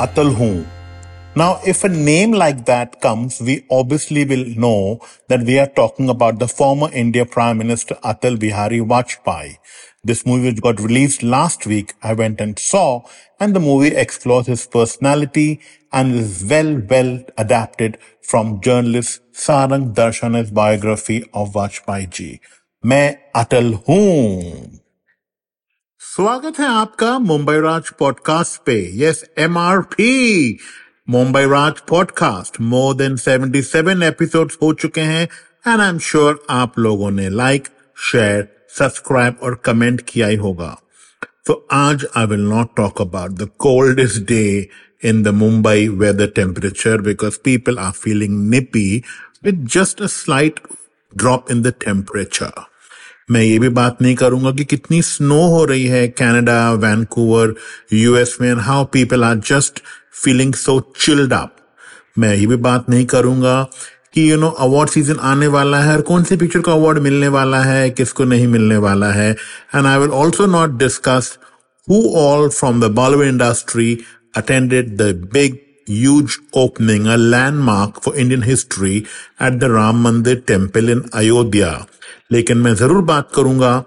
Atal Hu. Now, if a name like that comes, we obviously will know that we are talking about the former India Prime Minister Atal Bihari Vajpayee. This movie which got released last week, I went and saw, and the movie explores his personality and is well, well adapted from journalist Sarang Darshan's biography of Vajpayee ji. मैं अटल हूं स्वागत है आपका Mumbai Raj podcast पे। Yes M R P Mumbai Raj podcast. More than seventy seven episode हो चुके हैं and I am sure आप लोगों ने लाइक शेयर सब्सक्राइब और कमेंट किया ही होगा। तो आज I will not talk about the coldest day in the Mumbai weather temperature because people are feeling nippy with just a slight drop in the temperature. मैं ये भी बात नहीं करूँगा कि कितनी स्नो हो रही है कनाडा वैनकूवर यूएस में how people are just feeling so chilled up मैं ये भी बात नहीं करूँगा कि यू नो अवार्ड सीज़न आने वाला है और कौन सी पिक्चर को अवार्ड मिलने वाला है किसको नहीं मिलने वाला है and I will also not discuss who all from the Bollywood industry attended the big huge opening, a landmark for Indian history at the Ram Mandir temple in Ayodhya. लेकिन मैं जरूर बात करूंगा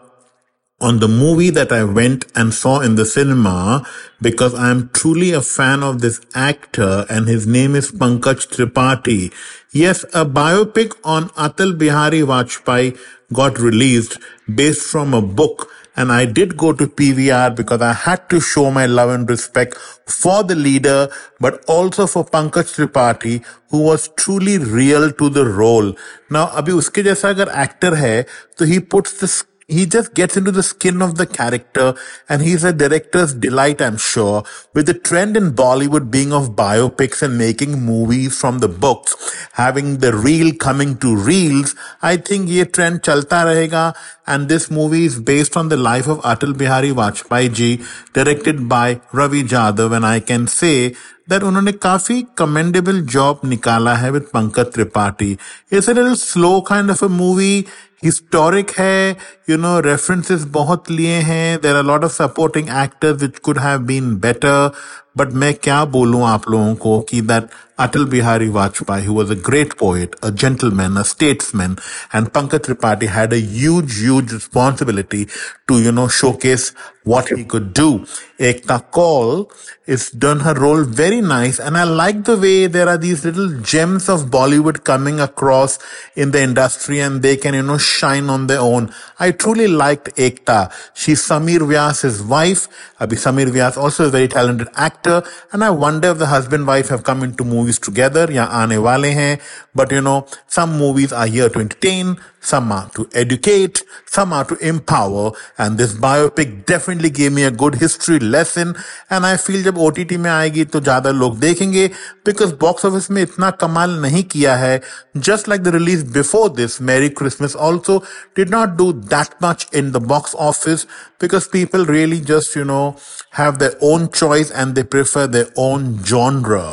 on the movie that I went and saw in the cinema because I am truly a fan of this actor and his name is Pankaj Tripathi. Yes, a biopic on Atal Bihari Vajpayee got released based from a book and I did go to PVR because I had to show my love and respect for the leader, but also for Pankaj Tripathi, who was truly real to the role. Now, abhi uske jaisa agar actor hai, so he puts the he just gets into the skin of the character and he's a director's delight, I'm sure. With the trend in Bollywood being of biopics and making movies from the books, having the reel coming to reels, I think ye trend chalta rahega. And this movie is based on the life of Atal Bihari Vajpayee ji, directed by Ravi Jadhav. And I can say that उन्होंने काफ़ी commendable job निकाला है with Pankaj Tripathi it's a little slow kind of a movie historic है you know references बहुत लिए हैं. There are lot of supporting actors which could have been better but मैं क्या बोलूं आप लोगों को कि that Atal Bihari Vajpayee, who was a great poet, a gentleman, a statesman, and Pankaj Tripathi had a huge, huge responsibility to, you know, showcase what he could do. Ekta Kaul is done her role very nice, and I like the way there are these little gems of Bollywood coming across in the industry, and they can, you know, shine on their own. I truly liked Ekta. She's Samir Vyas's wife. Abhi Samir Vyas also a very talented actor, and I wonder if the husband-wife have come into movies together या आने वाले हैं but you know some movies are here to entertain some are to educate some are to empower and this biopic definitely gave me a good history lesson and I feel जब OTT में आएगी तो ज्यादा लोग देखेंगे because box office में इतना कमाल नहीं किया है just like the release before this Merry Christmas also did not do that much in the box office because people really just you know have their own choice and they prefer their own genre.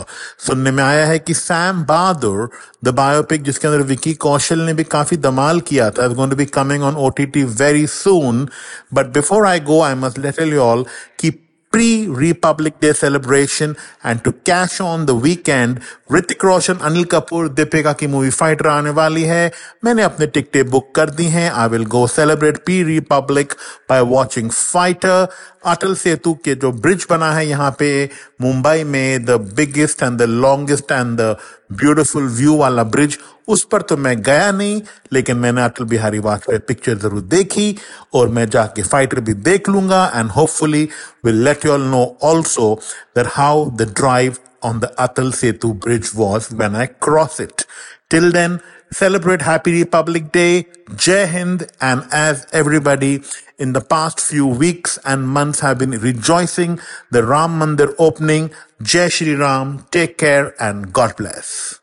सुनने में आया है कि Sam Bahadur the biopic जिसके अंदर विकी कौशल ने भी काफ़ी दमाल किया था going to be coming on OTT very soon but before I go I must let you all की pre-Republic Day celebration and to cash on the weekend, Hrithik Roshan Anil Kapoor Deepika की मूवी फाइटर आने वाली है। मैंने अपने टिकटें बुक कर दी हैं। I will go celebrate P Republic by watching Fighter Atal Setu के जो ब्रिज बना है यहाँ पे मुंबई में the biggest and the longest and the beautiful view वाला ब्रिज उस पर तो मैं गया नहीं, लेकिन मैंने अटल बिहारी वाजपेयी पिक्चर ज़रूर देखी और मैं जाके फाइटर भी देख लूँगा and hopefully will let you all know also that how the drive on the Atal Setu bridge was when I cross it. Till then, celebrate Happy Republic Day, Jai Hind, and as everybody in the past few weeks and months have been rejoicing the Ram Mandir opening, Jai Shri Ram, take care and God bless.